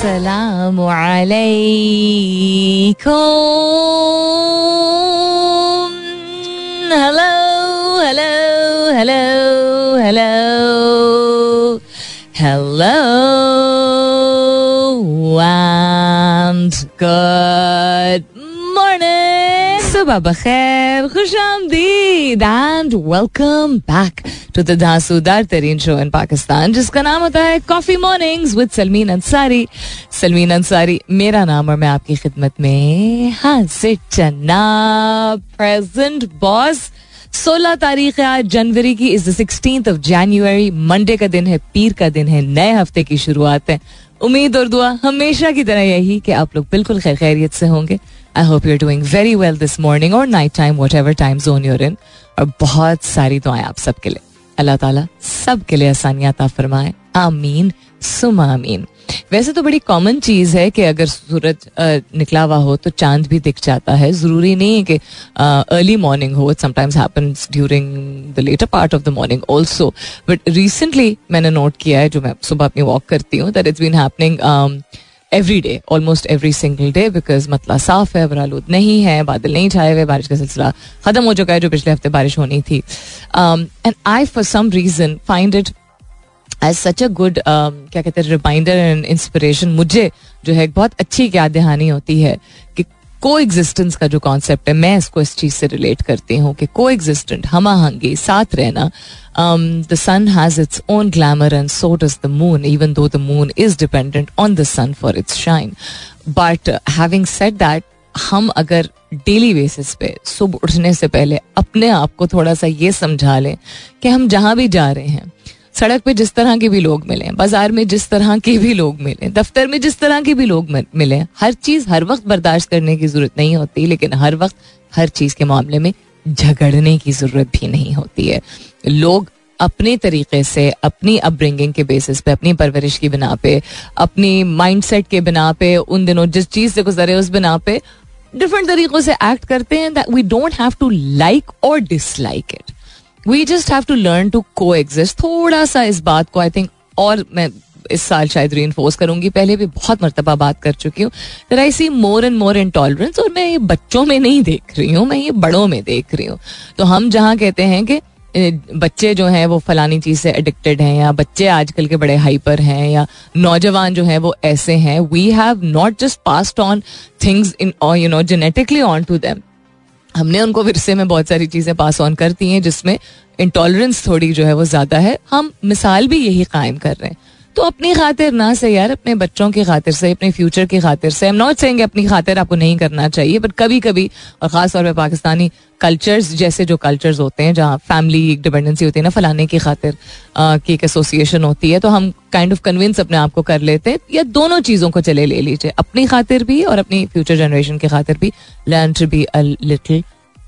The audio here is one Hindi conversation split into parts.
अस्सलाम वालेकुम hello hello hello hello hello and good morning Pakistan जिसका नाम होता है coffee mornings with Salmeen Ansari Salmeen Ansari मेरा नाम और मैं आपकी खिदमत में हाजिर चन्ना प्रेजेंट बॉस सोलह तारीख है आज जनवरी की is the sixteen of January Monday का दिन है पीर का दिन है नए हफ़्ते की शुरुआत है उम्मीद और दुआ हमेशा की तरह यही कि आप लोग बिल्कुल खैर खैरियत से होंगे I hope you are doing very well this morning और night time whatever time zone you're in और बहुत सारी दुआएँ आप सबके लिए। अल्लाह ताला सबके लिए आसानियात फरमाए। आमीन, सुमा आमीन। वैसे तो बड़ी कॉमन चीज़ है कि अगर सूरज निकला हुआ हो तो चाँद भी दिख जाता है। ज़रूरी नहीं है कि अर्ली मॉर्निंग हो। It sometimes happens during the later part of the morning also but recently मैंने नोट किया है, जो मैं सुबह अपनी वॉक करती हूँ that it's been happening every day almost every single day because मतला साफ़ है बरालूद नहीं है बादल नहीं छाए हुए बारिश का सिलसिला खत्म हो चुका है जो पिछले हफ़्ते बारिश होनी थी and I for some reason find it as such a good क्या कहते हैं रिमाइंडर एंड इंस्पिरेशन मुझे जो है बहुत अच्छी याद दहानी होती है कि को एग्जिस्टेंस का जो कॉन्सेप्ट है मैं इसको इस चीज़ से रिलेट करती हूँ कि को एग्जिस्टेंट हम आहंगी साथ रहना the sun has its own glamour and so does the moon even though the moon is dependent on the sun for its shine but having set that हम अगर डेली बेसिस पे सुबह उठने से पहले अपने आप को थोड़ा सा ये समझा लें कि हम जहाँ भी जा रहे हैं, सड़क पे जिस तरह के भी लोग मिले, बाज़ार में जिस तरह के भी लोग मिले, दफ्तर में जिस तरह के भी लोग मिले, हर चीज़ हर वक्त बर्दाश्त करने की ज़रूरत नहीं होती, लेकिन हर वक्त हर चीज़ के मामले में झगड़ने की ज़रूरत भी नहीं होती है। लोग अपने तरीके से, अपनी अपब्रिंगिंग के बेसिस पे, अपनी परवरिश की बिना पे, अपनी माइंडसेट के बिना पे, उन दिनों जिस चीज़ से गुजरे उस बिना पे डिफरेंट तरीकों से एक्ट करते हैं that we don't have to like और dislike it we just have to learn to coexist थोड़ा सा इस बात को आई थिंक और मैं इस साल शायद री करूँगी। पहले भी बहुत मरतबा बात कर चुकी हूँ। That I see more and more intolerance और मैं ये बच्चों में नहीं देख रही हूँ, मैं ये बड़ों में देख रही हूँ। तो हम जहाँ कहते हैं कि बच्चे जो हैं, वो फलानी चीज़ से एडिक्टेड हैं या बच्चे आजकल के बड़े हाइपर हैं या नौजवान जो हैं, वो ऐसे हैं। We have not just passed on things in you know genetically on to them हमने उनको विरसे में बहुत सारी चीज़ें पास ऑन करती हैं, जिसमें इंटॉलरेंस थोड़ी जो है वो ज़्यादा है। हम मिसाल भी यही कायम कर रहे हैं। तो अपनी खातिर ना से यार, अपने बच्चों की खातिर से अपने फ्यूचर की खातिर से हम नॉट सेंगे अपनी खातिर आपको नहीं करना चाहिए बट कभी कभी और खास तौर पर पाकिस्तानी कल्चर्स जैसे जो कल्चर्स होते हैं, जहाँ फैमिली एक डिपेंडेंसी होती है ना, फलाने की खातिर की एक एसोसिएशन होती है तो हम काइंड ऑफ़ कन्विंस अपने आप को कर लेते हैं, या दोनों चीज़ों को चले ले लीजिए। अपनी खातिर भी और अपनी फ्यूचर जनरेशन की खातिर भी learn to be a little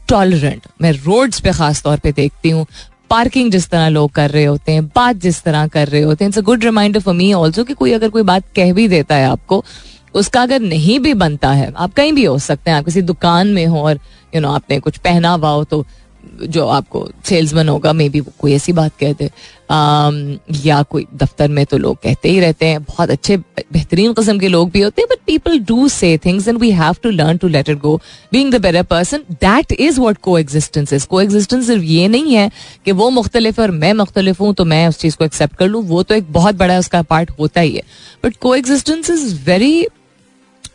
tolerant मैं रोड्स पे खास तौर पे देखती हूँ पार्किंग जिस तरह लोग कर रहे होते हैं बात जिस तरह कर रहे होते हैं it's a good reminder for me also कि कोई अगर कोई बात कह भी देता है आपको उसका अगर नहीं भी बनता है आप कहीं भी हो सकते हैं आप किसी दुकान में हो और यू you नो know, आपने कुछ पहना हुआ हो तो जो आपको सेल्समैन होगा मे बी वो कोई ऐसी बात कह दे या कोई दफ्तर में तो लोग कहते ही रहते हैं, बहुत अच्छे, बेहतरीन किस्म के लोग भी होते हैं but people do say things and we have to learn to let it go being the better person that is what coexistence is coexistence सिर्फ़ ये नहीं है कि वो मुख्तलिफ़ है और मैं मुख्तलिफ़ हूँ तो मैं उस चीज़ को एक्सेप्ट कर लूँ। वो तो एक बहुत बड़ा उसका पार्ट होता ही है। But coexistence is very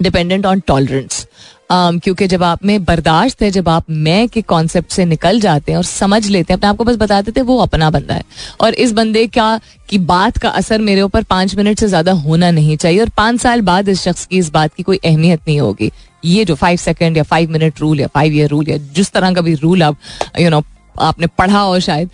dependent on tolerance Um, क्योंकि जब आप में बर्दाश्त है जब आप मैं के कॉन्सेप्ट से निकल जाते हैं और समझ लेते हैं अपने आपको बस बता देते हैं वो अपना बंदा है। और इस बंदे का की बात का असर मेरे ऊपर पाँच मिनट से ज़्यादा होना नहीं चाहिए और पाँच साल बाद इस शख्स की इस बात की कोई अहमियत नहीं होगी। ये जो फाइव सेकेंड या फाइव मिनट रूल या फाइव ईयर रूल या जिस तरह का भी रूल आप यू you नो know, आपने पढ़ा हो शायद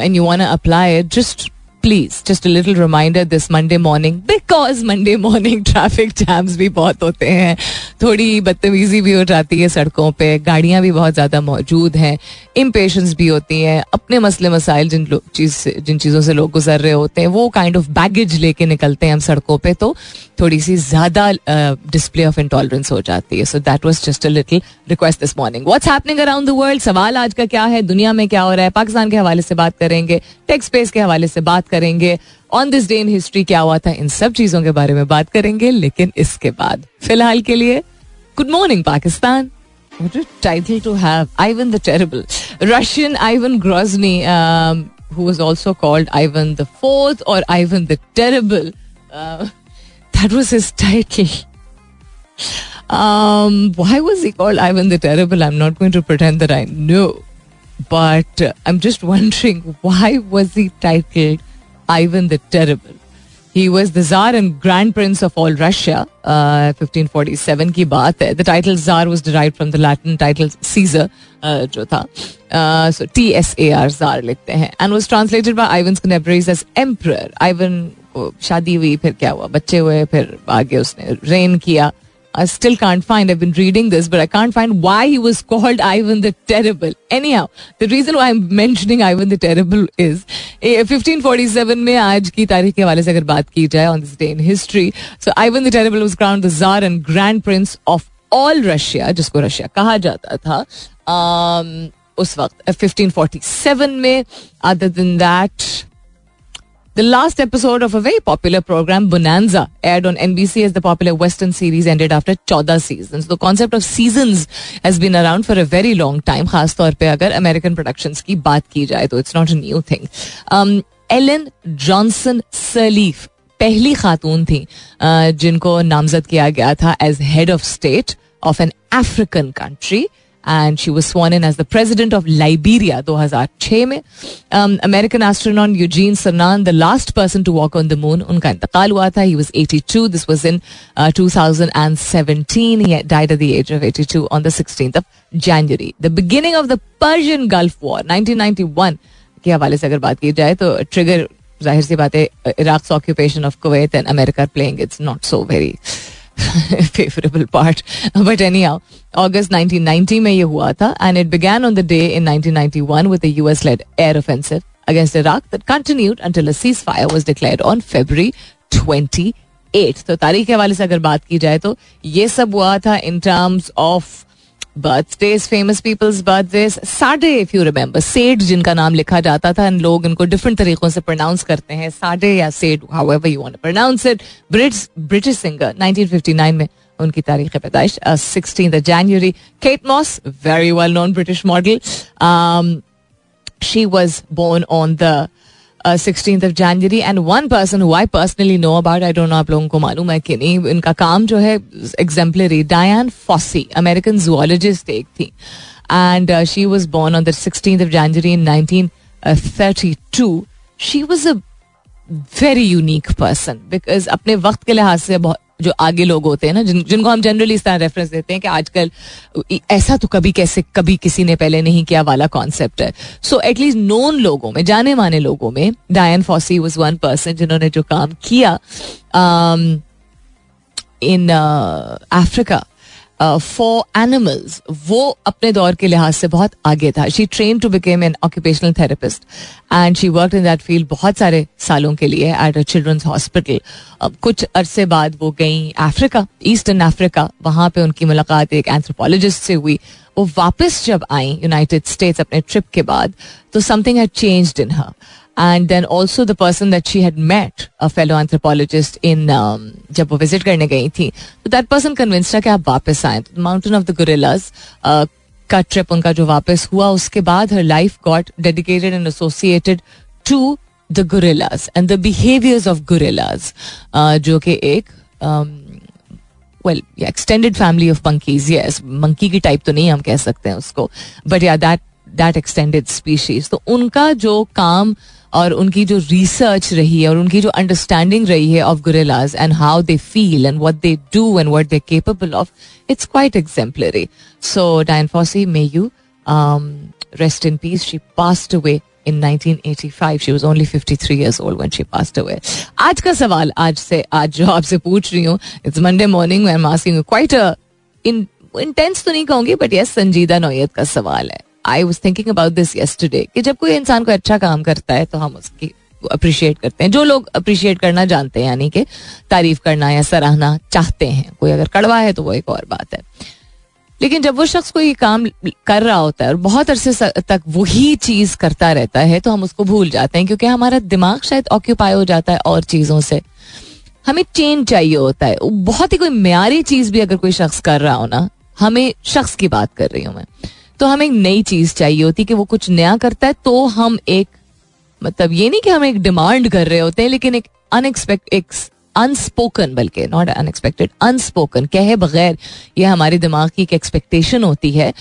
and you want apply just please just little reminder this Monday morning because Monday morning traffic jams भी बहुत होते हैं। थोड़ी बदतमीजी भी हो जाती है सड़कों पे, गाड़ियाँ भी बहुत ज़्यादा मौजूद हैं इम्पेशंस भी होती हैं, अपने मसले मसाइल जिन चीज़, जिन चीज़ों से लोग गुजर रहे होते हैं, वो काइंड ऑफ़ बैगेज लेके निकलते हैं हम सड़कों पर तो थोड़ी सी ज़्यादा डिस्प्ले ऑफ़ इंटॉलरेंस हो जाती है। So that was just a little request this morning what's happening around the world सवाल आज का क्या है? दुनिया में क्या हो रहा है? पाकिस्तान के हवाले से बात करेंगे टेक्स स्पेस के हवाले से बात करेंगे on this day in history क्या हुआ था इन सब चीज़ों के बारे में बात करेंगे लेकिन इसके बाद फ़िलहाल के लिए good morning Pakistan title to have. Ivan the Terrible. Russian Ivan um, who was also called Ivan the Fourth or Ivan the Terrible. Uh, that was his title. Um, why was he called Ivan the Terrible? I'm not going to pretend that I know. But uh, I'm just wondering why was he titled Ivan the Terrible? He was the Tsar and Grand Prince of all Russia. Uh, 1547 की बात है. The title Tsar was derived from the Latin title Caesar, uh, जो था. Uh, so T S A R Tsar लिखते हैं. And was translated by Ivan's contemporaries as Emperor. Ivan को शादी हुई फिर क्या हुआ बच्चे हुए फिर आगे उसने रेन किया I still can't find. I've been reading this, but I can't find why he was called Ivan the Terrible. Anyhow, the reason why I'm mentioning Ivan the Terrible is 1547 में आज की तारीख के हवाले से अगर बात की जाए on this day in history, so Ivan the Terrible was crowned the Tsar and Grand Prince of all Russia, जिसको रशिया कहा जाता था um, उस वक्त 1547 में other than that The last episode of a very popular program, Bonanza, aired on NBC as the popular Western series ended after 14 seasons. The concept of seasons has been around for a very long time, खास तौर पे अगर American productions की बात की जाए तो it's not a new thing. Um, Ellen Johnson Sirleaf पहली खातून थी uh, जिनको नामजद किया गया था as head of state of an African country and she was sworn in as the president of Liberia 2006 में um, American astronaut Eugene Cernan the last person to walk on the moon उनका इंतकाल हुआ था he was 82 this was in uh, 2017 he died at the age of 82 on the 16th of January the beginning of the Persian Gulf War 1991 के हवाले से अगर बात की जाए तो ट्रिगर ज़ाहिर सी बात है Iraq occupation of Kuwait and America playing it's not so very favourable part but anyhow August nineteen में ये हुआ था and it began on the day in nineteen ninety led air offensive against Iraq that continued until cease fire was declare on February twenty eight तो तारीख के हवाले से अगर बात की जाए तो ये सब हुआ था in terms of birthdays famous peoples birthdays Sade if you remember Sade जिनका नाम लिखा जाता था एंड लोग इनको डिफरेंट तरीकों से प्रोनाउंस करते हैं साडे या Sade however you want pronounce it British British singer 1959 में उनकी तारीख पैदाइश sixteen January Kate Moss very well known British model she was born on the sixteen of January and one person I personally know about I don't know आप लोगों को मालूम है कि नहीं इनका काम जो है एग्जाम्पलरी डायन फॉसी अमेरिकन जूलॉजिस्ट एक थी. And she was born on the sixteen of January in nineteen thirty two she was a very unique person because अपने वक्त के लिहाज से बहुत जो आगे लोग होते हैं ना जिन, जिनको हम जनरली इस तरह रेफरेंस देते हैं कि आजकल ऐसा तो कभी कैसे कभी किसी ने पहले नहीं किया वाला कॉन्सेप्ट है। सो एटलीस्ट नोन लोगों में जाने माने लोगों में डायन फॉसी वॉज़ वन पर्सन जिन्होंने जो काम किया इन अफ्रीका फॉर एनिमल्स वो अपने दौर के लिहाज से बहुत आगे था। She train to became an occupational therapist and she work in that field बहुत सारे सालों के लिए एट अ चिल्ड्रंस हॉस्पिटल कुछ अरसे बाद वो गई अफ्रीका ईस्टर्न अफ्रीका वहाँ पे उनकी मुलाकात एक एंथ्रोपोलॉजिस्ट से हुई। वो वापस जब आई यूनाइटेड स्टेट्स अपने ट्रिप के बाद तो something had changed in her and then also the person that she had met a fellow anthropologist in जब वो विज़िट करने गई थी तो दैट पर्सन कन्विंस था कि आप वापस आए। माउंटेन ऑफ़ द गुरिल्लाज का ट्रिप उनका जो वापस हुआ, उसके बाद her life got dedicated and associated to the gorillas and the behaviours of gorillas जो कि एक well extended family of monkeys yes monkey की टाइप तो नहीं हम कह सकते हैं उसको बट या दैट दैट एक्सटेंडेड स्पीशीज तो उनका जो काम और उनकी जो रिसर्च रही है और उनकी जो अंडरस्टैंडिंग रही है of gorillas and how they feel and what they do and what they capable of it's quite exemplary so Dian Fossey may you rest in peace she passed away in 1985 she was only 53 years old when she passed away. आज का सवाल आज से, आज जो आपसे पूछ रही हूँ it's Monday morning I am asking quite intense तो नहीं कहूँगी बट यस संजीदा नौयत का सवाल है। I was thinking about this yesterday कि जब कोई इंसान को अच्छा काम करता है तो हम उसकी अप्रिशिएट करते हैं। जो लोग अप्रिशिएट करना जानते हैं, यानी कि तारीफ़ करना या सराहना चाहते हैं, कोई अगर कड़वा है तो वो एक और बात है। लेकिन जब वो शख्स कोई काम कर रहा होता है और बहुत अरसे तक वही चीज़ करता रहता है तो हम उसको भूल जाते हैं, क्योंकि हमारा दिमाग शायद ऑक्यूपाई हो जाता है और चीज़ों से। हमें चेंज चाहिए होता है। बहुत ही कोई म्यारी चीज़ भी अगर कोई शख्स कर रहा हो ना, हमें शख्स की बात कर रही हूँ मैं। तो हमें एक नई चीज़ चाहिए होती कि वो कुछ नया करता है तो हम एक मतलब ये नहीं कि हम एक डिमांड कर रहे होते हैं, लेकिन एक अनएक्सपेक्ट एक अनस्पोकन बल्कि नॉट अनएक्सपेक्टेड अनस्पोकन कहे बगैर ये हमारे दिमाग की एक एक्सपेक्टेशन होती है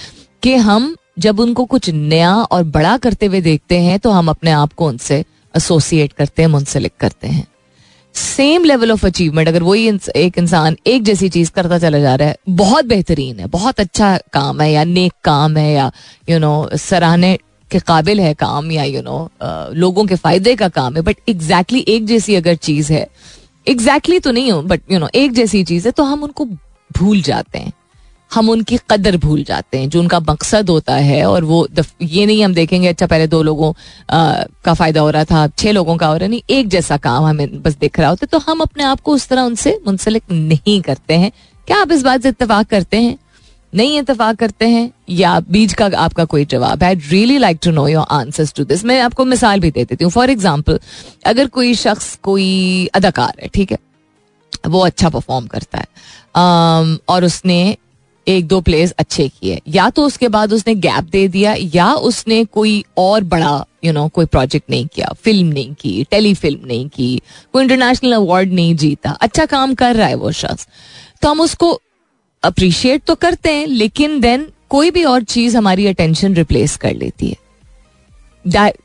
कि हम जब उनको कुछ नया और बड़ा करते हुए देखते हैं तो हम अपने आप को उनसे एसोसिएट करते हैं, मुंसलिक करते हैं। सेम लेवल ऑफ़ अचीवमेंट अगर वही एक इंसान एक जैसी चीज़ करता चला जा रहा है, बहुत बेहतरीन है, बहुत अच्छा काम है या नेक काम है या यू नो सराहने के काबिल है काम या यू नो लोगों के फ़ायदे का काम है बट एग्जैक्टली exactly एक जैसी अगर चीज़ है एग्जैक्टली exactly तो नहीं हो बट यू नो एक जैसी चीज़ है तो हम उनको भूल जाते हैं। हम उनकी कदर भूल जाते हैं जो उनका मकसद होता है और वो ये नहीं हम देखेंगे अच्छा पहले दो लोगों आ, का फ़ायदा हो रहा था छह लोगों का हो रहा नहीं एक जैसा काम हमें बस दिख रहा होता है तो हम अपने आप को उस तरह उनसे मुंसलिक नहीं करते हैं। क्या आप इस बात से इतफाक करते हैं? नहीं इतफाक करते हैं? या बीच का आपका कोई जवाब है? Really like to know your answers to this मैं आपको मिसाल भी दे देती हूँ। फॉर एग्ज़ाम्पल अगर कोई शख्स कोई अदाकार है ठीक है वो अच्छा परफॉर्म करता है um, और उसने एक दो प्लेस अच्छे किए। या तो उसके बाद उसने गैप दे दिया या उसने कोई और बड़ा यू you नो know, कोई प्रोजेक्ट नहीं किया। फ़िल्म नहीं की टेली फ़िल्म नहीं की कोई इंटरनेशनल अवार्ड नहीं जीता। अच्छा काम कर रहा है वो शख्स। तो हम उसको अप्रिशिएट तो करते हैं लेकिन देन कोई भी और चीज़ हमारी अटेंशन रिप्लेस कर लेती है।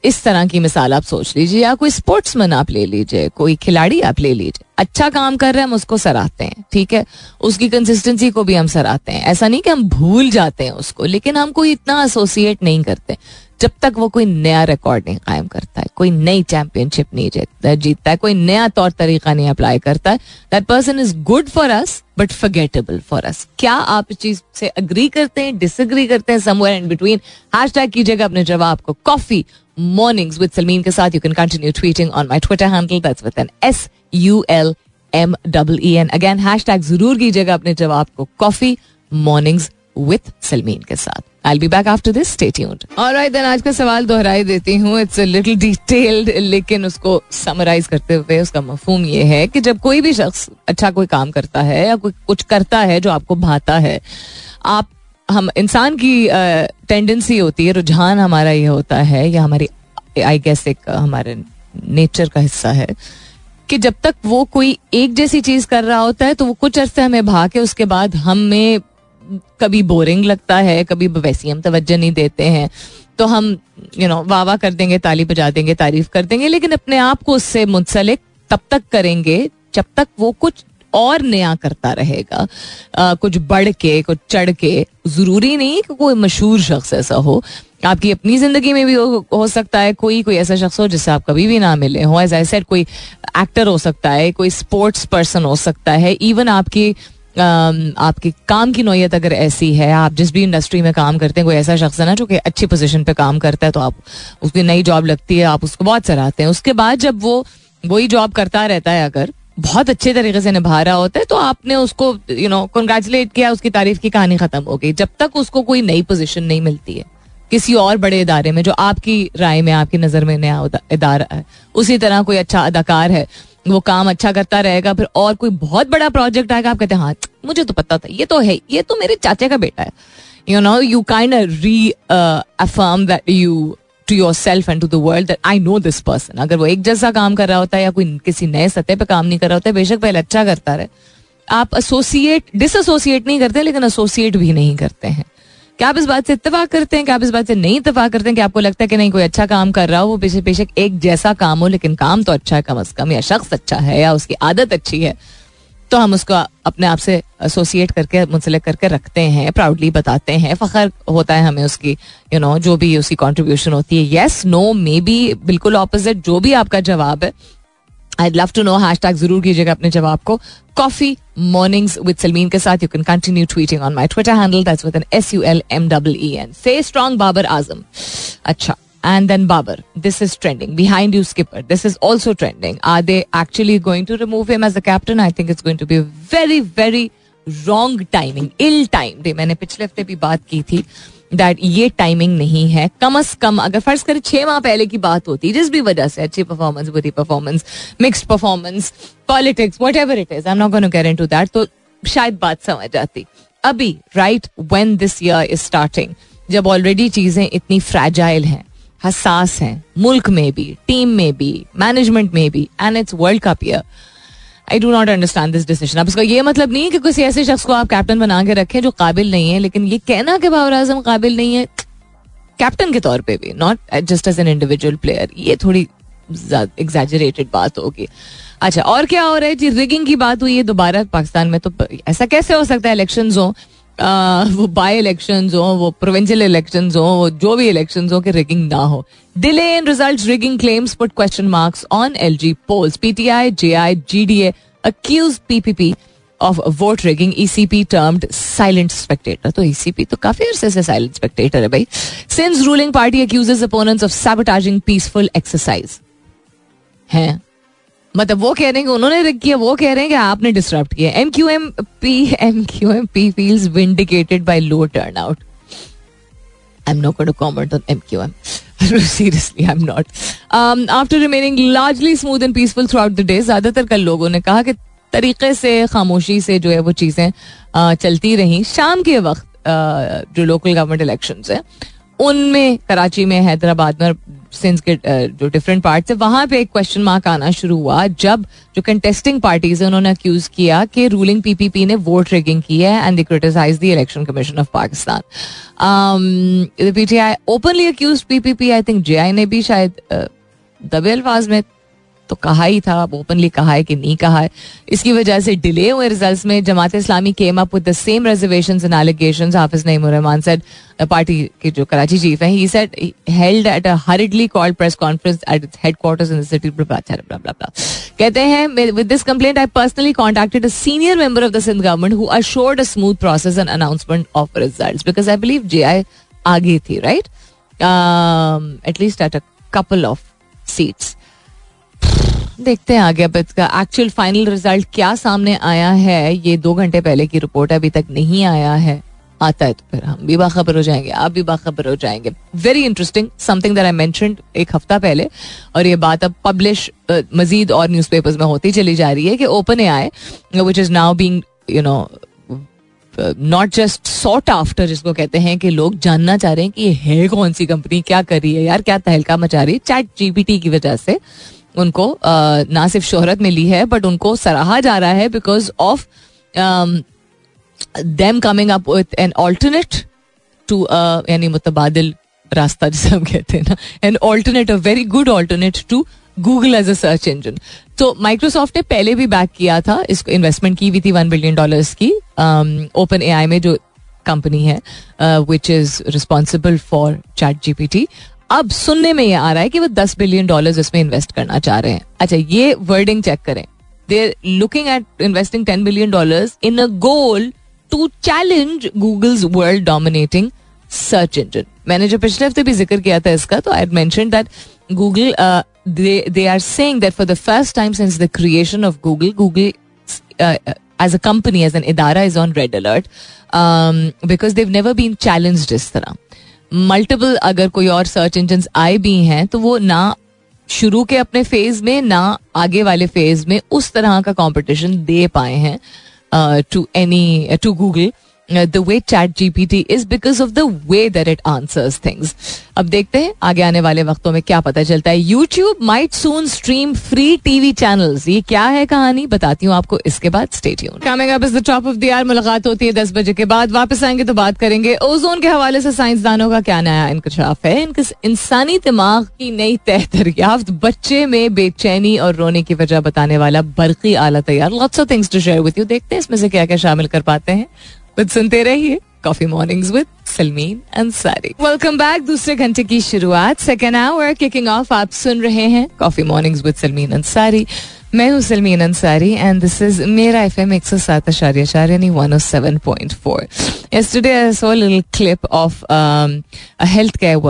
इस तरह की मिसाल आप सोच लीजिए, या कोई स्पोर्ट्समैन आप ले लीजिए, कोई खिलाड़ी आप ले लीजिए। अच्छा काम कर रहे हैं, हम उसको सराहते हैं, ठीक है? उसकी कंसिस्टेंसी को भी हम सराहते हैं। ऐसा नहीं कि हम भूल जाते हैं उसको, लेकिन हम कोई इतना एसोसिएट नहीं करते। जब तक वो कोई नया रिकॉर्ड नहीं कायम करता है, कोई नई चैंपियनशिप नहीं जीतता है, कोई नया तौर तरीका नहीं अप्लाई करता है that person is good for us but forgettable for us क्या आप इस चीज़ से अग्री करते हैं डिसअग्री करते हैं somewhere in between hashtag कीजिएगा अपने जवाब को. कॉफ़ी मॉर्निंग्स विद सलमीन के साथ. You can continue tweeting on my Twitter handle that's with N S U L M double E N again hashtag ज़रूर कीजिएगा अपने जवाब को. कॉफ़ी मॉर्निंग्स विथ सलमीन के साथ. I be back after this stay tuned alright then आज का सवाल दोहराई देती हूँ. इट्स अ लिटिल डिटेल्ड लेकिन उसको समराइज करते हुए उसका मफहूम ये है कि जब कोई भी शख्स अच्छा कोई काम करता है या कोई कुछ करता है जो आपको भाता है, आप, हम, इंसान की टेंडेंसी होती है, रुझान हमारा ये होता है, या हमारी आई गेस एक, हमारे नेचर का हिस्सा है, कि जब तक वो कोई एक जैसी चीज़ कर रहा होता है तो वो कुछ अरसे हमें भा के उसके बाद हमें कभी बोरिंग लगता है कभी वैसी हम तवज्जो नहीं देते हैं तो हम यू नो वाह कर देंगे ताली बजा देंगे तारीफ़ कर देंगे लेकिन अपने आप को उससे मुंसलिक तब तक करेंगे जब तक वो कुछ और नया करता रहेगा। आ, कुछ बढ़ के कुछ चढ़ के ज़रूरी नहीं कि कोई मशहूर शख्स ऐसा हो। आपकी अपनी ज़िंदगी में भी हो, हो सकता है कोई कोई ऐसा शख्स हो जिससे आप कभी भी ना मिले हो। एज आई सेड कोई एक्टर हो सकता है कोई स्पोर्ट्स पर्सन हो सकता है इवन आपकी आपकी काम की नोयत अगर ऐसी है, आप जिस भी इंडस्ट्री में काम करते हैं, कोई ऐसा शख्स है ना जो कि अच्छी पोजीशन पे काम करता है तो आप उसकी नई जॉब लगती है, आप उसको बहुत सराहते हैं। उसके बाद जब वो, वही जॉब करता रहता है अगर, बहुत अच्छे तरीके से निभा रहा होता है तो आपने उसको यू नो कंग्रेचुलेट किया, उसकी तारीफ़ की, कहानी खत्म हो गई। जब तक उसको कोई नई पोजीशन नहीं मिलती है, किसी और बड़े इदारे में, जो आपकी राय में, आपकी नज़र में नया इदारा है, उसी तरह कोई अच्छा अदाकार है वो काम अच्छा करता रहेगा, फिर और कोई बहुत बड़ा प्रोजेक्ट आएगा, आप कहते हैं हाँ मुझे तो पता था, ये तो है, ये तो मेरे चाचे का बेटा है। You know you kind reaffirm that you to yourself and to the world that I know this person अगर वो एक जैसा काम कर रहा होता है या कोई किसी नए सतह पर काम नहीं कर रहा होता है, बेशक पहले अच्छा करता रहे। आप एसोसिएट डिसोसिएट नहीं करते, लेकिन एसोसिएट भी नहीं करते हैं। क्या आप इस बात से इतफाक करते हैं? क्या आप इस बात से नहीं इतफाक करते हैं कि आपको लगता है कि नहीं, कोई अच्छा काम कर रहा हो? वो बेशक बेशक एक जैसा काम हो, लेकिन काम तो अच्छा है कम अज कम, या शख्स अच्छा है, या उसकी आदत अच्छी है तो हम उसको अपने आप से एसोसिएट करके, मुंसलिक करके रखते हैं प्राउडली बताते हैं। फखर होता है हमें उसकी यू नो जो भी उसकी कॉन्ट्रीब्यूशन होती है। येस नो मे बी बिल्कुल ऑपोजिट जो भी आपका जवाब है I love to know hashtag ज़रूर कीजिएगा अपने जवाब को कॉफ़ी मॉर्निंग्स विद सलमीन के साथ you can continue tweeting on my Twitter handle that's with N S U L M double E N से स्ट्रॉन्ग बाबर आज़म अच्छा and then Babar. This is trending. Behind you, skipper. This is also trending. Are they actually going to remove him as a captain? I think it's going to be very, very wrong timing ill time मैंने पिछले हफ़्ते भी बात की थी दैट ये टाइमिंग नहीं है। कम अज कम अगर फ़र्ज़ करें छह माह पहले की बात होती, जिस भी वजह से अच्छी परफॉर्मेंस बुरी performance mixed performance politics whatever it is I not going to that तो शायद बात समझ आती। अभी right when this year is starting जब ऑलरेडी चीज़ें इतनी फ्रेजाइल हैं, हसास हैं, मुल्क में भी टीम में भी मैनेजमेंट में भी and it's world cup year I do not understand this decision अब इसका ये मतलब नहीं है कि किसी ऐसे शख्स को आप कैप्टन बना के रखें जो काबिल नहीं है, लेकिन ये कहना कि बाबर आज़म काबिल नहीं है कैप्टन के तौर पे भी not just as an individual player ये थोड़ी एग्जेजरेटेड बात होगी। अच्छा और क्या हो रहा है? जी रिगिंग की बात हुई है दोबारा पाकिस्तान में तो ऐसा कैसे हो सकता है? इलेक्शन हो। वो बाय इलेक्शन हो, वो प्रोविंशियल इलेक्शन हो जो भी इलेक्शन हो कि रिगिंग ना हो. Delay in result rigging claims put question marks on L G polls PTI J I G D A accuse PPP of vote rigging ECP termed silent spectator तो ईसीपी तो काफ़ी अरसे से साइलेंट स्पेक्टेटर है भाई. Since ruling party accuses opponents of sabotaging peaceful exercise हैं? मतलब वो कह रहे हैं उन्होंने रिक किया, वो कह रहे हैं कि आपने डिस्टर्ब किया। M Q M P M Q M P feels vindicated by low turnout I am not going comment on M Q M seriously I am not after remaining largely smooth and peaceful throughout the day ज़्यादातर कल लोगों ने कहा कि तरीके से, खामोशी से जो है वो चीज़ें चलती रही। शाम के वक्त जो लोकल गवर्नमेंट इलेक्शन है, उनमें कराची में, हैदराबाद में सिंस के जो डिफरेंट पार्ट है, वहाँ पे एक क्वेश्चन मार्क आना शुरू हुआ, जब जो कंटेस्टिंग पार्टीज़ है, उन्होंने अक्यूज किया कि रूलिंग पीपीपी ने वोट रिगिंग की है and they criticise the election commission of Pakistan PTI openly accuse PPP I think JI ने भी शायद दबे अल्फाज में तो कहा ही था अब ओपनली कहा है कि नहीं कहा है। इसकी वजह से डिले हुए रिजल्ट्स में Jamaat Islami came up with the same reservations and allegations Hafiz Naeem Rahman said party के जो कराची चीफ हैं he said held at a hurriedly called press conference at its headquarters in the city कहते हैं with this complaint I personally contacted a senior member of the Sindh government who assured a smooth process and announcement of results because I believe JI आगे थी right at least at a couple of seats देखते हैं आगे अब इसका एक्चुअल फाइनल रिज़ल्ट क्या सामने आया है। ये दो घंटे पहले की रिपोर्ट अभी तक नहीं आया है। आता है तो फिर हम भी बाखबर हो जाएँगे, आप भी बाखबर हो जाएँगे। Very interesting something that I mention एक हफ़्ता पहले। और ये बात अब पब्लिश मजीद और न्यूज़पेपर्स में होती चली जा रही है कि OpenAI which is now being you know not just sought after जिसको कहते हैं कि लोग जानना चाह रहे हैं कि ये है कौन सी कंपनी क्या कर रही है यार, क्या तहलका मचा रही है? चैट जीपीटी की वजह से। उनको ना सिर्फ़ शोहरत मिली है बट उनको सराहा जा रहा है because of them coming up with an alternate to यानी मुतबादल रास्ता जिसे हम कहते हैं ना an alternate a very good alternate to Google as a search engine तो माइक्रोसॉफ्ट ने पहले भी बैक किया था, इसको इन्वेस्टमेंट की हुई थी वन बिलियन डॉलर्स की ओपन ए आई में जो कंपनी है which is responsible for ChatGPT अब सुनने में ये आ रहा है कि वो दस बिलियन डॉलर इसमें इन्वेस्ट करना चाह रहे हैं। अच्छा ये वर्डिंग चेक करें। They are looking at investing ten billion dollar in a goal to challenge Google's world dominating search engine मैंने जो पिछले हफ़्ते भी ज़िक्र किया था इसका तो I that Google they are saying that for the first time since the creation of Google Google as a company as an इदारा is on red alert because they've never been challenge इस तरह। मल्टीपल अगर कोई और सर्च इंजन आए भी हैं तो वो ना शुरू के अपने फ़ेज़ में, ना आगे वाले फ़ेज़ में उस तरह का कंपटीशन दे पाए हैं to any to Google the way ChatGPT is because of the way that it answers things अब देखते हैं, आगे आने वाले वक्तों में क्या पता चलता है। YouTube might soon stream free TV channels ये क्या है कहानी? बताती हूँ आपको इसके बाद। State coming up is the top of the hour मुलाकात होती है दस बजे के बाद। वापस आएँगे तो बात करेंगे ओजोन के हवाले से साइंसदानों का। क्या नया इंकशाफ है? इनके इंसानी दिमाग की नई तह दरियाफ्त बच्चे में बेचैनी और रोने की वजह बताने वाला बरकी आला तैयार। Lots of things to share with you देखते हैं इसमें से क्या क्या शामिल कर पाते हैं। बट सुनते रहिए coffee mornings with Salmeen Ansari welcome back दूसरे घंटे की शुरुआत सेकेंड आवर किकिंग ऑफ़ आप सुन रहे हैं coffee mornings with Salmeen Ansari मैं हूँ Salmeen Ansari and this is मेरा एफ़ एम एक सौ सात आशार्य चार यानी one O seven point four yesterday I saw a little clip of um, a healthcare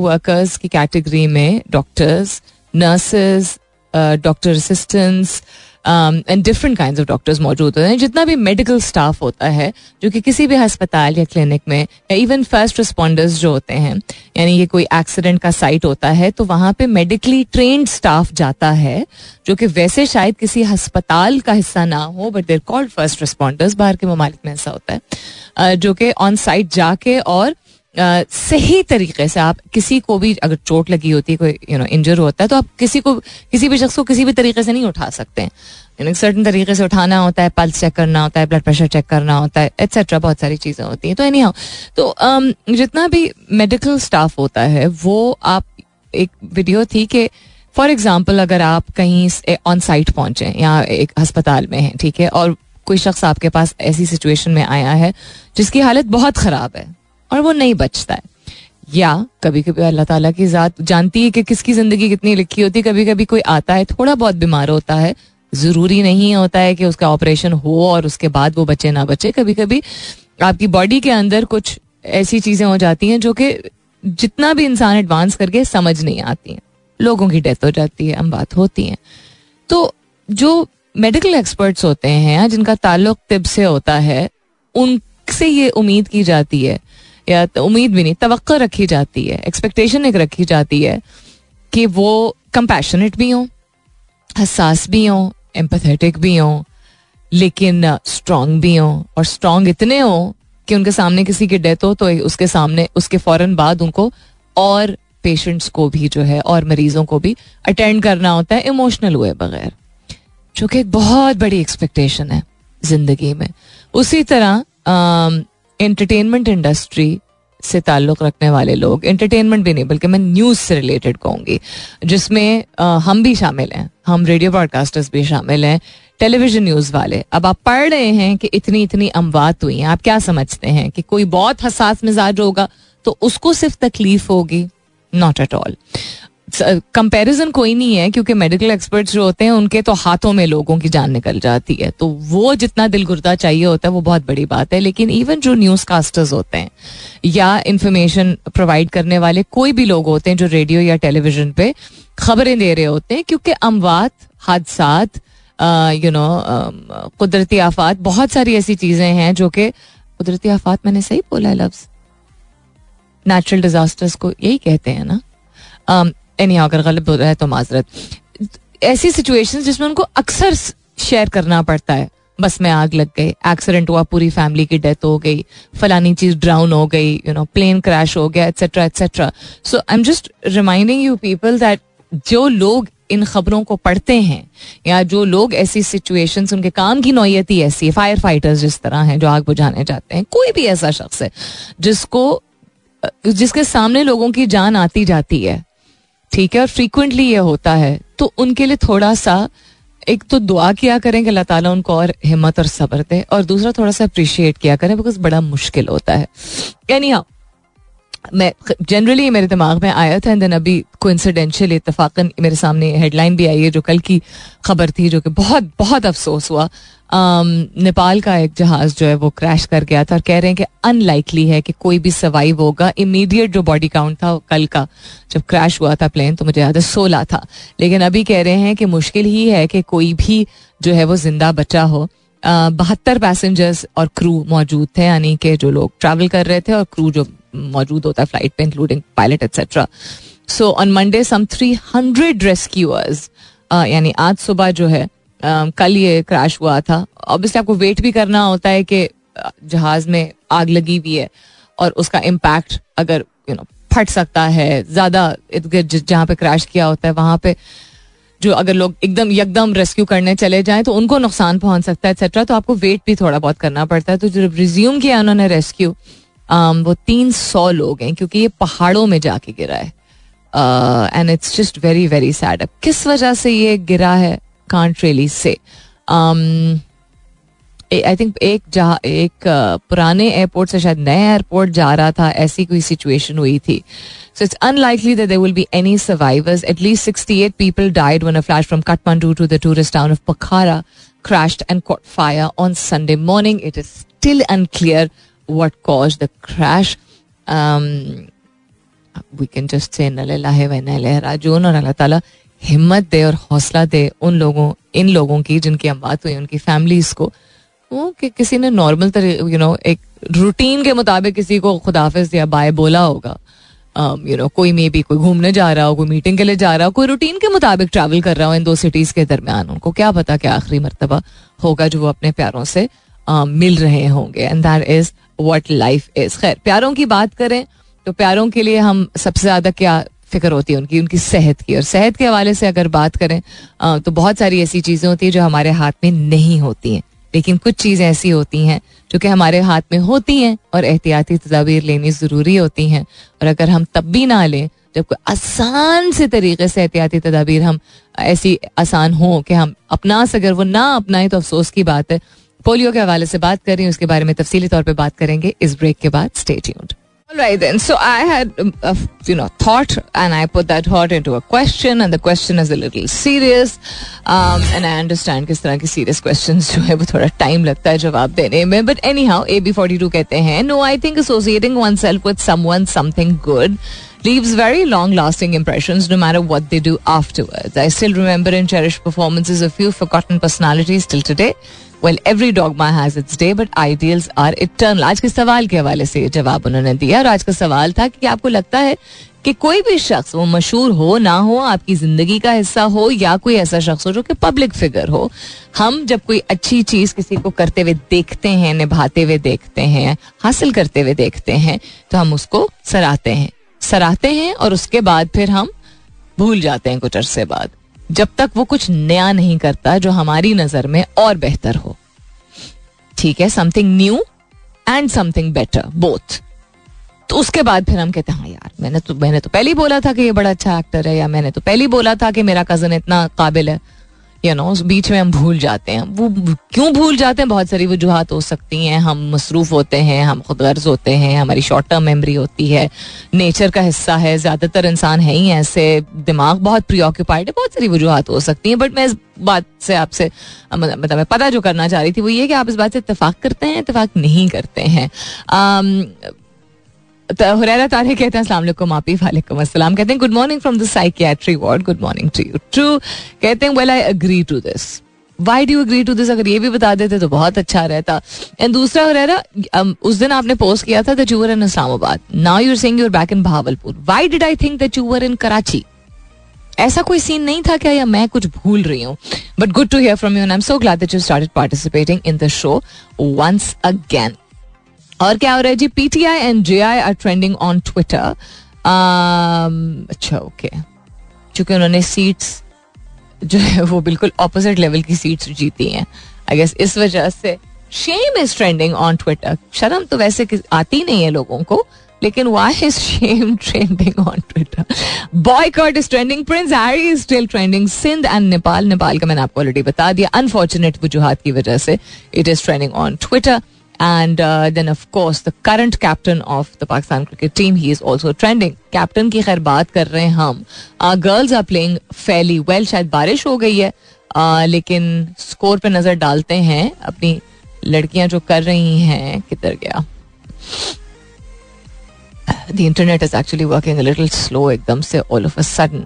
worker. की कैटेगरी में doctors nurses doctor assistants and different kind of doctors मौजूद होते हैं। जितना भी मेडिकल स्टाफ होता है, जो कि किसी भी अस्पताल या क्लिनिक में, या इवन फ़र्स्ट रिस्पॉन्डर्स जो होते हैं, यानी ये कोई एक्सीडेंट का साइट होता है तो वहाँ पे मेडिकली ट्रेंड स्टाफ जाता है, जो कि वैसे शायद किसी अस्पताल का हिस्सा ना हो but there called first responders बाहर के ममालिक में ऐसा होता है। जो कि ऑन साइट जाके और सही तरीके से आप किसी को भी अगर चोट लगी होती है कोई यू नो इंजर होता है तो आप किसी को किसी भी शख्स को किसी भी तरीके से नहीं उठा सकते हैं। सर्टन तरीके से उठाना होता है पल्स चेक करना होता है ब्लड प्रेशर चेक करना होता है एट्सेट्रा बहुत सारी चीज़ें होती हैं। तो एनी हाउ तो um, जितना भी मेडिकल स्टाफ होता है वो आप एक वीडियो थी कि फॉर एग्ज़ाम्पल अगर आप कहीं ऑन साइट पहुँचे या एक अस्पताल में हैं ठीक है और कोई शख्स आपके पास ऐसी सिचुएशन में आया है जिसकी हालत बहुत ख़राब है और वो नहीं बचता है। या कभी कभी अल्लाह ताला की ज़ात जानती है कि किसकी ज़िंदगी कितनी लिखी होती है। कभी कभी कोई आता है, थोड़ा बहुत बीमार होता है, ज़रूरी नहीं होता है कि उसका ऑपरेशन हो और उसके बाद वो बचे ना बचे। कभी कभी आपकी बॉडी के अंदर कुछ ऐसी चीज़ें हो जाती हैं जो कि जितना भी इंसान एडवांस करके समझ नहीं आती हैं। लोगों की डेथ हो जाती है, हम बात होती हैं। तो जो मेडिकल एक्सपर्ट्स होते हैं जिनका ताल्लुक तिब से होता है, उनसे ये उम्मीद की जाती है या तो उम्मीद भी नहीं तो रखी जाती है एक्सपेक्टेशन एक रखी जाती है कि वो कंपैशनेट भी हों, हसास भी हों एम्पथेटिक भी हों, लेकिन स्ट्रांग भी हों और स्ट्रांग इतने हों कि उनके सामने किसी की डेथ हो तो उसके सामने, उसके फ़ौरन बाद उनको और पेशेंट्स को भी जो है, और मरीजों को भी अटेंड करना होता है इमोशनल हुए बगैर। जो कि एक बहुत बड़ी एक्सपेक्टेशन है ज़िंदगी में। उसी तरह एंटरटेनमेंट इंडस्ट्री से ताल्लुक रखने वाले लोग एंटरटेनमेंट भी नहीं, बल्कि मैं न्यूज़ से रिलेटेड कहूँगी, जिसमें हम भी शामिल हैं, हम रेडियो ब्रॉडकास्टर्स भी शामिल हैं टेलीविज़न न्यूज़ वाले। अब आप पढ़ रहे हैं कि इतनी इतनी अमवात हुई हैं, आप क्या समझते हैं कि कोई बहुत हसास मिजाज होगा तो उसको सिर्फ़ तकलीफ़ होगी? नॉट एट ऑल कंपैरिजन कोई नहीं है, क्योंकि मेडिकल एक्सपर्ट्स जो होते हैं, उनके तो हाथों में लोगों की जान निकल जाती है। तो वो जितना दिल गुर्दा चाहिए होता है, वो बहुत बड़ी बात है। लेकिन इवन जो न्यूज़ कास्टर्स होते हैं, या इंफॉर्मेशन प्रोवाइड करने वाले कोई भी लोग होते हैं, जो रेडियो या टेलीविज़न पे खबरें दे रहे होते हैं, क्योंकि अमवात हादसा यू नो कुदरती आफात, बहुत सारी ऐसी चीज़ें हैं जो कि कुदरती आफात मैंने सही बोला है, लफ्ज? नेचुरल डिजास्टर्स को यही कहते हैं ना। एनी अगर गलत हो रहा है तो माजरत। ऐसी सिचुएशंस जिसमें उनको अक्सर शेयर करना पड़ता है। बस में आग लग गई एक्सीडेंट हुआ, पूरी फैमिली की डेथ हो गई, फलानी चीज़ ड्राउन हो गई यू नो प्लेन क्रैश हो गया etcetera etcetera so I am just reminding you people that जो लोग इन खबरों को पढ़ते हैं, या जो लोग ऐसी सिचुएशंस उनके काम की नौयत ही, ऐसी है फायर फाइटर्स जिस तरह हैं, जो आग बुझाने जाते हैं, कोई भी ऐसा शख्स है, जिसको, जिसके सामने लोगों की जान आती जाती है ठीक है, और फ्रीक्वेंटली ये होता है। तो उनके लिए थोड़ा सा, एक तो दुआ किया करें कि अल्लाह ताला उनको और हिम्मत और सब्र दे, और दूसरा थोड़ा सा अप्रिशिएट किया करें बिकॉज़ बड़ा मुश्किल होता है। यानी हाँ मैं जनरली मेरे दिमाग में आया था एंड देन अभी कोइंसिडेंशियल इतफाकन मेरे सामने हेडलाइन भी आई है, जो कल की खबर थी, जो कि बहुत बहुत अफसोस हुआ। नेपाल का एक जहाज़ जो है, वो क्रैश कर गया था, और कह रहे हैं कि अनलाइकली है कि कोई भी सर्वाइव होगा। इमीडिएट जो बॉडी काउंट था कल का, जब क्रैश हुआ था प्लेन तो मुझे याद है, सोलह था। लेकिन अभी कह रहे हैं कि मुश्किल ही है कि कोई भी जो है, वो ज़िंदा बचा हो। बहत्तर पैसेंजर्स और क्रू मौजूद थे, यानी कि जो लोग ट्रैवल कर रहे थे, और क्रू जो मौजूद होता है फ़्लाइट पे including pilot etcetera so on Monday some three hundred rescuers यानी आज सुबह जो है कल ये क्रैश हुआ था. ऑब्वियसली आपको वेट भी करना होता है कि जहाज़ में आग लगी हुई है और उसका इम्पैक्ट अगर यू नो फट सकता है, ज़्यादा जहाँ पे क्रैश किया होता है, वहाँ पे जो अगर लोग एकदम यकदम रेस्क्यू करने चले जाएँ तो उनको नुकसान पहुँच सकता है एक्सेट्रा तो आपको वेट भी थोड़ा बहुत करना पड़ता है. तो जो रिज्यूम किया उन्होंने रेस्क्यू um, वो तीन सौ लोग हैं क्योंकि ये पहाड़ों में जाके गिरा है। And it's just very very sad अब किस वजह से ये गिरा है? कांट रेली से आई थिंक एक जा एक uh, पुराने एयरपोर्ट से शायद नया एयरपोर्ट जा रहा था ऐसी कोई सिचुएशन हुई थी। So it's unlikely there will be any survivors at least sixty eight people died one flash from Kathmandu to the tourist town of Pokhara crash and fire on Sunday morning it is still unclear clear what caused the crash. Um, we can just say और अल्लाह ताला हिम्मत दे और हौसला दे उन लोगों इन लोगों की जिनकी हम बात हुई उनकी फैमिलीज़ को. वो कि किसी ने नॉर्मल तरह यू नो एक रूटीन के मुताबिक किसी को खुदाफिज या बाय बोला होगा। यू um, नो कोई मे भी कोई घूमने जा रहा हो कोई मीटिंग के लिए जा रहा हो कोई रूटीन के मुताबिक ट्रैवल कर रहा हो इन दो सिटीज़ के दरमियान उनको। क्या पता कि आखिरी मरतबा होगा जो वो अपने प्यारों से uh, मिल रहे होंगे। And that is what life is खैर, प्यारों की बात करें तो प्यारों के लिए हम सबसे ज़्यादा क्या फ़िक्र होती है उनकी? उनकी सेहत की। और सेहत के हवाले से अगर बात करें तो बहुत सारी ऐसी चीज़ें होती हैं जो हमारे हाथ में नहीं होती हैं। लेकिन कुछ चीज़ें ऐसी होती हैं जो कि हमारे हाथ में होती हैं और एहतियाती तदाबीर लेनी ज़रूरी होती हैं। और अगर हम तब भी ना लें, जब कोई आसान से तरीके से एहतियाती तदाबीर हम ऐसी आसान हो कि हम अपना अगर वो ना अपनाएँ तो अफसोस की बात है पोलियो के हवाले से बात करें उसके बारे में तफसीली तौर पर बात करेंगे इस ब्रेक के बाद stay tuned Right then, so I had uh, you know thought, and I put that thought into a question, and the question is a little serious, um, and I understand किस तरह की serious questions जो है वो थोड़ा time लगता है जवाब देने में, but anyhow AB42 कहते हैं no I think associating oneself with someone something good leaves very long lasting impressions no matter what they do afterwards. I still remember and cherish performances of few forgotten personalities till today. Well every dogma has its day but ideals are eternal आज के सवाल के हवाले से जवाब उन्होंने दिया, और आज का सवाल था कि आपको लगता है कि कोई भी शख्स, वो मशहूर हो, ना हो, आपकी ज़िंदगी का हिस्सा हो, या कोई ऐसा शख्स हो जो कि पब्लिक फिगर हो, हम जब कोई अच्छी चीज़ किसी को करते हुए देखते हैं, निभाते हुए देखते हैं, हासिल करते हुए देखते हैं तो हम उसको सराहते हैं। सराहते हैं, और उसके बाद फिर हम भूल जाते हैं कुछ अरसे बाद। जब तक वो कुछ नया नहीं करता जो हमारी नज़र में और बेहतर हो। ठीक है something new and something better both तो उसके बाद फिर हम कहते हैं हाँ यार, मैंने तो मैंने तो पहले ही बोला था कि ये बड़ा अच्छा एक्टर है या मैंने तो पहले ही बोला था कि मेरा कज़न इतना काबिल है। यू नो बीच में हम भूल जाते हैं। वो क्यों भूल जाते हैं? बहुत सारी वजूहत हो सकती हैं। हम मसरूफ होते हैं, हम खुद गर्ज होते हैं, हमारी शॉर्ट टर्म मेमोरी होती है। नेचर का हिस्सा है, ज़्यादातर इंसान है ही ऐसे। दिमाग बहुत प्री ऑक्यूपाइड है, बहुत सारी वजूहत हो सकती हैं। बट मैं इस बात से आपसे मतलब पता जो करना चाह रही थी वो ये कि आप इस बात से इतफाक करते हैं इतफाक नहीं करते हैं। हुरैरा तारे कहते हैं, अस्सलाम आपी वालेकुम अस्सलाम। कहते हैं good morning from the psychiatry ward good morning to you true कहते हैं well I agree to this why do agree to this अगर ये भी बता देते तो बहुत अच्छा रहता। एंड दूसरा हुरैरा उस दिन आपने पोस्ट किया था that you were in Islamabad now you're sing you're back in Bahawalpur why did I think that you were in Karachi ऐसा कोई सीन नहीं था क्या, या मैं कुछ भूल रही हूँ? But good to hear from you and I am so glad that you started participating in the show once again और क्या हो रहा है जी? PTI and J I are trending on Twitter अच्छा ओके चूँकि उन्होंने सीट्स जो है, वो बिल्कुल ऑपोजिट लेवल की सीट्स जीती हैं. आई गेस इस वजह से shame is trending on Twitter शर्म तो वैसे आती नहीं है लोगों को, लेकिन why is shame trending on Twitter boycott is trending prince Harry is still trending Sindh and Nepal Nepal का मैंने आपको ऑलरेडी बता दिया. अनफॉर्चुनेट वजूहत की वजह से it is trending on Twitter uh, then of course the current captain of the Pakistan cricket team he is also trending. Captain की खैर बात कर रहे हैं हम girls are playing fairly well शायद बारिश हो गई है uh, लेकिन स्कोर पे नज़र डालते हैं अपनी लड़कियाँ जो कर रही हैं किधर गया the internet is actually working little slow एकदम से all of a sudden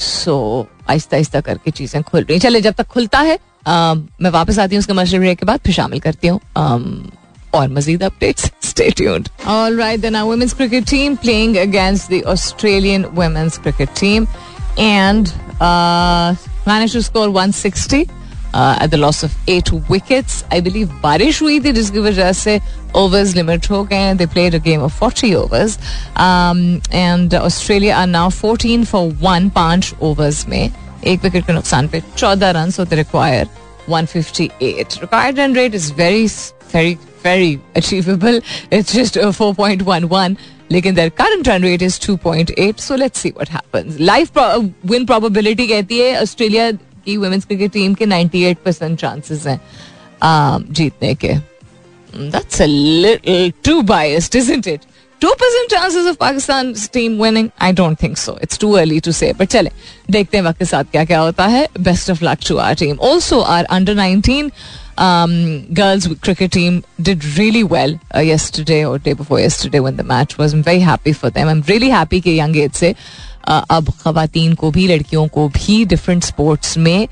so आहिस्ता आहिस्ता करके चीज़ें खुल रही चले जब तक खुलता है मैं वापस आती हूँ उसके मशरे ब्रेक के बाद फिर शामिल करती हूँ। Um, और मजीद updates stay tuned alright then women's cricket team playing against the Australian women's cricket team and managed to score 160 uh, at the loss of eight wickets. I believe बारिश हुई थी जिसकी वजह से overs limit हो गए They played a game of 40 overs. Um, and Australia are now 14 for 1 पाँच overs में. एक विकेट के नुकसान पे 14 run they require 158. Required run rate is very very very achievable. It's just a 4.11. लेकिन their current run rate is 2.8. So let's see what happens. Life pro- win probability कहती है ऑस्ट्रेलिया की वुमेन्स क्रिकेट टीम के 98 परसेंट चांसेस हैं um, जीतने के That's a little too biased, isn't it? 2% chances of Pakistan's team winning? I don't think so. It's too early to say. But चले देखते हैं वक्त के साथ क्या क्या होता है of luck to our team. Also, our under 19 um, girls cricket team did really well uh, yesterday or day before yesterday when the match was. I'm very happy for them. I'm really happy कि young age से अब खातन को भी लड़कियों को भी डिफरेंट स्पोर्ट्स में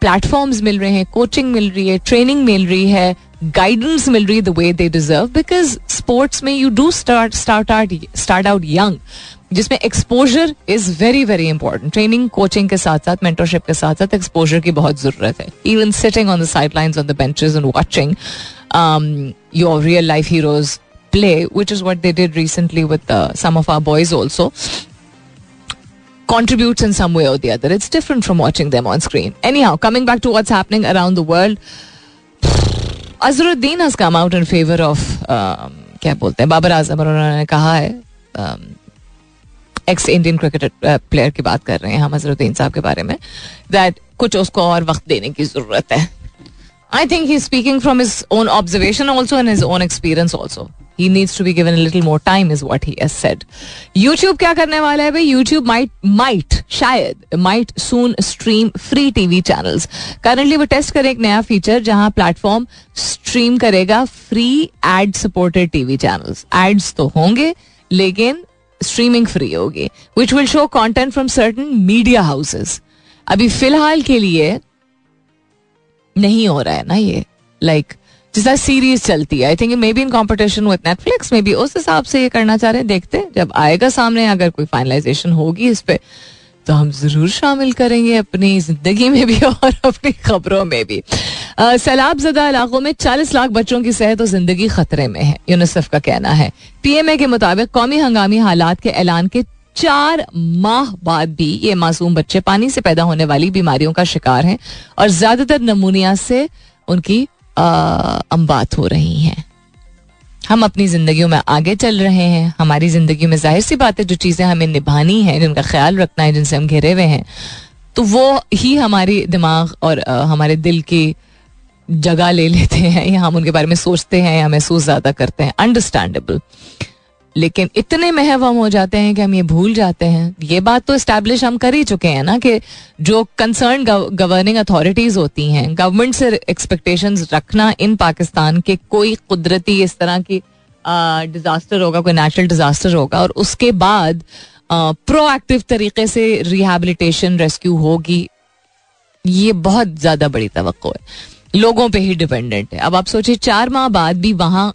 प्लेटफॉर्म्स मिल रहे हैं कोचिंग मिल रही है ट्रेनिंग मिल रही है गाइडेंस मिल रही है the way they deserve because sports में you do start start start out young जिसमें exposure is very very important training coaching के साथ साथ मेंटरशिप के साथ साथ एक्सपोजर की बहुत ज़रूरत है even sitting on the sideline on the benches and watching your real life heroes play which is what they did recently with some of our boys also contributes in some way or the other. It's different from watching them on screen. Anyhow, coming back to what's happening around the world, Azruddin has come out in favor of um, क्या बोलते हैं बाबर आज़म और उन्होंने कहा है एक्स इंडियन क्रिकेट प्लेयर की बात कर रहे हैं हम अजरुद्दीन साहब के बारे में दैट कुछ उसको और वक्त देने की ज़रूरत है I think he speaking from his own observation also and his own experience also he needs to be given little more time is what he said YouTube क्या करने वाला है भाई? यूट्यूब माइट माइट शायद might soon stream free TV channels currently वो टेस्ट करे एक नया फीचर जहाँ प्लेटफॉर्म स्ट्रीम करेगा free ad supported TV channels ads तो होंगे, लेकिन स्ट्रीमिंग फ्री होगी which will show content from certain media houses अभी फ़िलहाल के लिए नहीं हो रहा है ना ये? लाइक जिस सीरीज़ चलती है I think maybe in competition with Netflix maybe उस हिसाब से ये करना चाह रहे हैं, देखते जब आएगा सामने, अगर कोई फाइनलाइजेशन होगी इस पे तो हम ज़रूर शामिल करेंगे अपनी ज़िंदगी में भी और अपनी खबरों में भी। सैलाब जदा इलाकों में 40 लाख बच्चों की सेहत और ज़िंदगी खतरे में है, यूनिसेफ का कहना है। पीएमए के मुताबिक कौमी हंगामी हालात के ऐलान के चार माह बाद भी ये मासूम बच्चे पानी से पैदा होने वाली बीमारियों का शिकार हैं और ज़्यादातर नमूनिया से उनकी अम्बात हो रही हैं। हम अपनी जिंदगियों में आगे चल रहे हैं। हमारी ज़िंदगी में ज़ाहिर सी बात है, जो चीज़ें हमें निभानी हैं, जिनका ख्याल रखना है, जिनसे हम घिरे हुए हैं तो वो ही हमारे दिमाग और हमारे दिल की जगह ले लेते हैं। या हम उनके बारे में सोचते हैं या महसूस ज़्यादा करते हैं। अंडरस्टैंडेबल लेकिन इतने महवम हो जाते हैं कि हम ये भूल जाते हैं। ये बात तो इस्टेब्लिश हम कर ही चुके हैं ना कि जो कंसर्न गवर्निंग अथॉरिटीज होती हैं गवर्नमेंट से एक्सपेक्टेशन रखना इन पाकिस्तान के कोई कुदरती इस तरह की डिजास्टर होगा, कोई नेचुरल डिजास्टर होगा और उसके बाद प्रोएक्टिव तरीके से रिहेबिलिटेशन रेस्क्यू होगी। ये बहुत ज़्यादा बड़ी तो लोगों पे ही डिपेंडेंट है। अब आप सोचिए, चार माह बाद भी वहाँ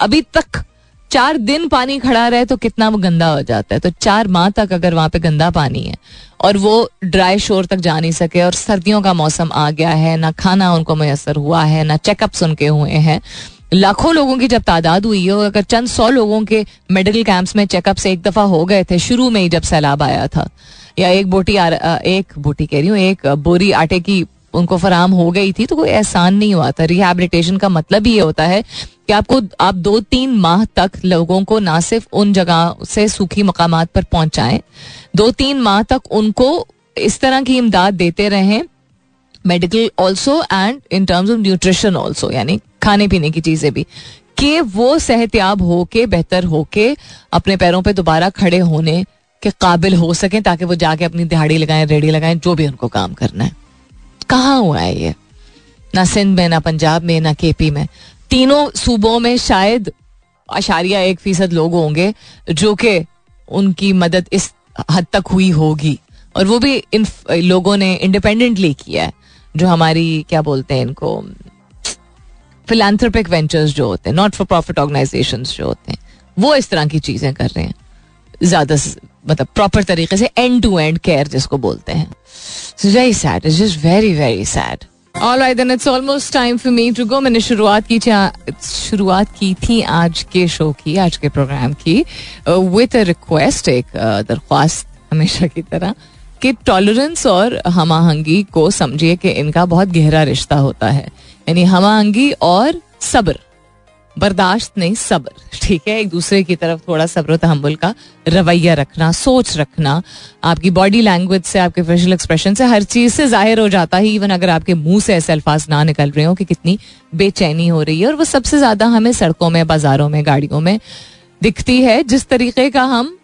अभी तक चार दिन पानी खड़ा रहे तो कितना वो गंदा हो जाता है। तो चार माह तक अगर वहाँ पे गंदा पानी है और वो ड्राई शोर तक जा नहीं सके और सर्दियों का मौसम आ गया है ना खाना उनको मैसर हुआ है ना चेकअप उनके हुए हैं। लाखों लोगों की जब तादाद हुई है अगर चंद सौ लोगों के मेडिकल कैंप्स में चेकअप से एक दफ़ा हो गए थे शुरू में ही जब सैलाब आया था। या एक बोटी आ, एक बोटी कह रही हूँ एक बोरी आटे की उनको फराम हो गई थी तो कोई एहसान नहीं हुआ था। रिहेबिलिटेशन का मतलब ये होता है कि आपको, आप दो तीन माह तक लोगों को ना सिर्फ़ उन जगह से सूखी मकाम पर पहुंचाएँ दो तीन माह तक उनको इस तरह की इमदाद देते रहें medical also and in terms of nutrition also यानी खाने पीने की चीज़ें भी, कि वो सेहतियाब होके, बेहतर होके अपने पैरों पे दोबारा खड़े होने के काबिल हो सकें, ताकि वो जाके अपनी दिहाड़ी लगाएँ रेडी लगाएँ, जो भी उनको काम करना है। कहाँ हुआ है ये? ना सिंध में, ना पंजाब में, ना केपी में। तीनों सूबों में शायद अशारिया एक फ़ीसद लोग होंगे, जो कि उनकी मदद इस हद तक हुई होगी। और वो भी इन लोगों ने इंडिपेंडेंटली किया है, जो हमारी, क्या बोलते हैं इनको फिलेंथ्रोपिक वेंचर्स जो होते हैं नॉट फॉर प्रॉफिट ऑर्गेनाइजेशन जो होते हैं, वो इस तरह की चीज़ें कर रहे हैं। ज़्यादा मतलब प्रॉपर तरीके से एंड टू एंड केयर जिसको बोलते हैं। Very sad just very very sad. मैंने शुरुआत की शुरुआत की थी आज के शो की आज के प्रोग्राम की विद अ रिक्वेस्ट एक uh, दरख्वास्त हमेशा की तरह कि टॉलरेंस और हमाहंगी को समझिए कि इनका बहुत गहरा रिश्ता होता है। यानी हमाहंगी और सब्र। बर्दाश्त नहीं, सब्र, ठीक है? एक दूसरे की तरफ़ थोड़ा सब्र तहमुल का रवैया रखना, सोच रखना। आपकी बॉडी लैंग्वेज से, आपके फेशियल एक्सप्रेशन से हर चीज़ से ज़ाहिर हो जाता है इवन अगर आपके मुँह से ऐसे अल्फाज ना निकल रहे हो कि कितनी बेचैनी हो रही है। और वो सबसे ज़्यादा हमें सड़कों में, बाजारों में, गाड़ियों में दिखती है। जिस तरीके का हम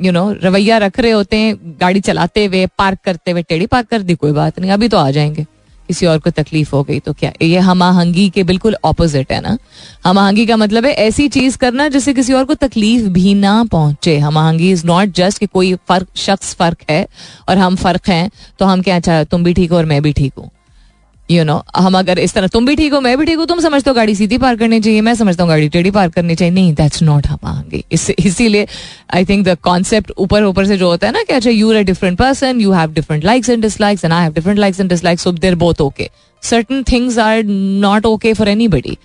यू नो रवैया रख रहे होते हैं, गाड़ी चलाते हुए पार्क करते हुए, टेढ़ी पार्क कर दी, कोई बात नहीं, अभी तो आ जाएँगे। किसी और को तकलीफ़ हो गई तो क्या? ये हम आहंगी के बिल्कुल ऑपोजिट है ना? हम आहंगी का मतलब है ऐसी चीज़ करना जिससे किसी और को तकलीफ़ भी ना पहुँचे। हम आहंगी इज़ नॉट जस्ट कि कोई फ़र्क, शख्स फ़र्क है और हम फ़र्क हैं तो हम क्या अच्छा तुम भी ठीक हो और मैं भी ठीक हूँ। यू you नो know, हम अगर इस तरह तुम भी ठीक हो मैं भी ठीक हूँ तुम समझते हो गाड़ी सीधी पार करनी चाहिए मैं समझता हूँ गाड़ी टेढ़ी पार करनी चाहिए। नहीं दैट्स नॉट हम आएँगे इसीलिए आई थिंक द कॉन्सेप्ट ऊपर ऊपर से जो होता है ना कि अच्छा you are different person you have different likes and dislikes and I have different likes and dislikes so there both okay certain things are not okay for anybody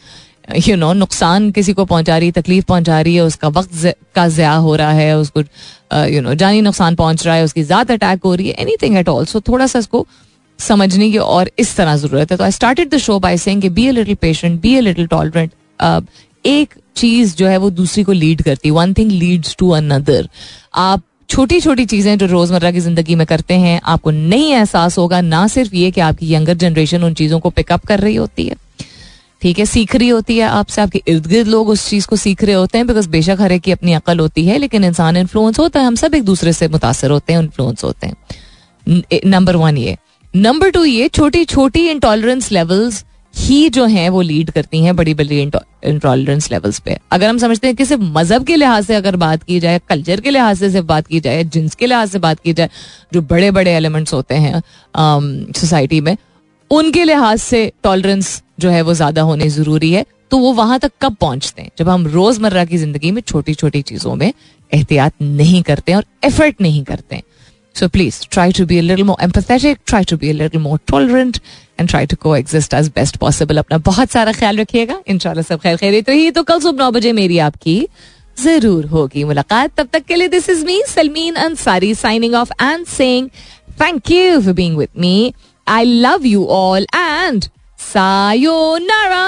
you know नुकसान किसी को पहुँचा रही तकलीफ़ पहुँचा रही है उसका वक्त का ज़्या हो रहा है उसको यू नो जानी नुकसान पहुँच रहा है उसकी ज़्यादा अटैक हो रही है anything at all so थोड़ा सा इसको समझने की और इस तरह ज़रूरत है। तो I started the show by saying be a little patient be a little tolerant एक चीज़ जो है वो दूसरी को लीड करती one thing leads to another आप छोटी छोटी चीज़ें जो रोज़मर्रा की ज़िंदगी में करते हैं, आपको नहीं एहसास होगा ना सिर्फ़ ये कि आपकी यंगर जनरेशन उन चीज़ों को पिकअप कर रही होती है। ठीक है, सीख रही होती है आपसे। आपके इर्द गिर्द लोग उस चीज़ को सीख रहे होते हैं बिकॉज़ बेशक हर एक की अपनी अकल होती है, लेकिन इंसान इन्फ्लुएंस होता है। हम सब एक दूसरे से मुतासर होते हैं इन्फ्लुएंस होते हैं। नंबर वन ये। नंबर टू ये छोटी छोटी इंटॉलरेंस लेवल्स ही जो हैं, वो लीड करती हैं बड़ी बड़ी इंटॉलरेंस लेवल्स पे। अगर हम समझते हैं कि सिर्फ़ मज़हब के लिहाज से अगर बात की जाए कल्चर के लिहाज से सिर्फ़ बात की जाए जिन्स के लिहाज से बात की जाए, जो बड़े बड़े एलिमेंट्स होते हैं सोसाइटी में, उनके लिहाज से टॉलरेंस जो है वो ज़्यादा होने ज़रूरी है। तो वो वहाँ तक कब पहुँचते हैं? जब हम रोज़मर्रा की ज़िंदगी में छोटी छोटी चीज़ों में एहतियात नहीं करते और एफर्ट नहीं करते हैं। So please try to be a little more empathetic, try to be a little more tolerant and try to coexist as best possible. अपना बहुत सारा ख्याल रखिएगा। इंशाल्लाह सब खैर खैरियत रही। तो कल सुबह नौ बजे मेरी आपकी ज़रूर होगी मुलाकात। तब तक के लिए this is me Salmeen Ansari signing off and saying thank you for being with me I love you all and sayonara!